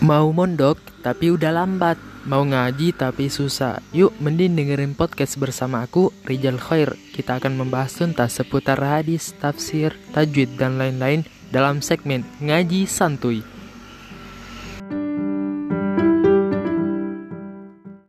Mau mondok tapi udah lambat. Mau ngaji tapi susah. Yuk mending dengerin podcast bersama aku Rijal Khair. Kita akan membahas tuntas seputar hadis, tafsir, tajwid dan lain-lain dalam segmen Ngaji Santuy.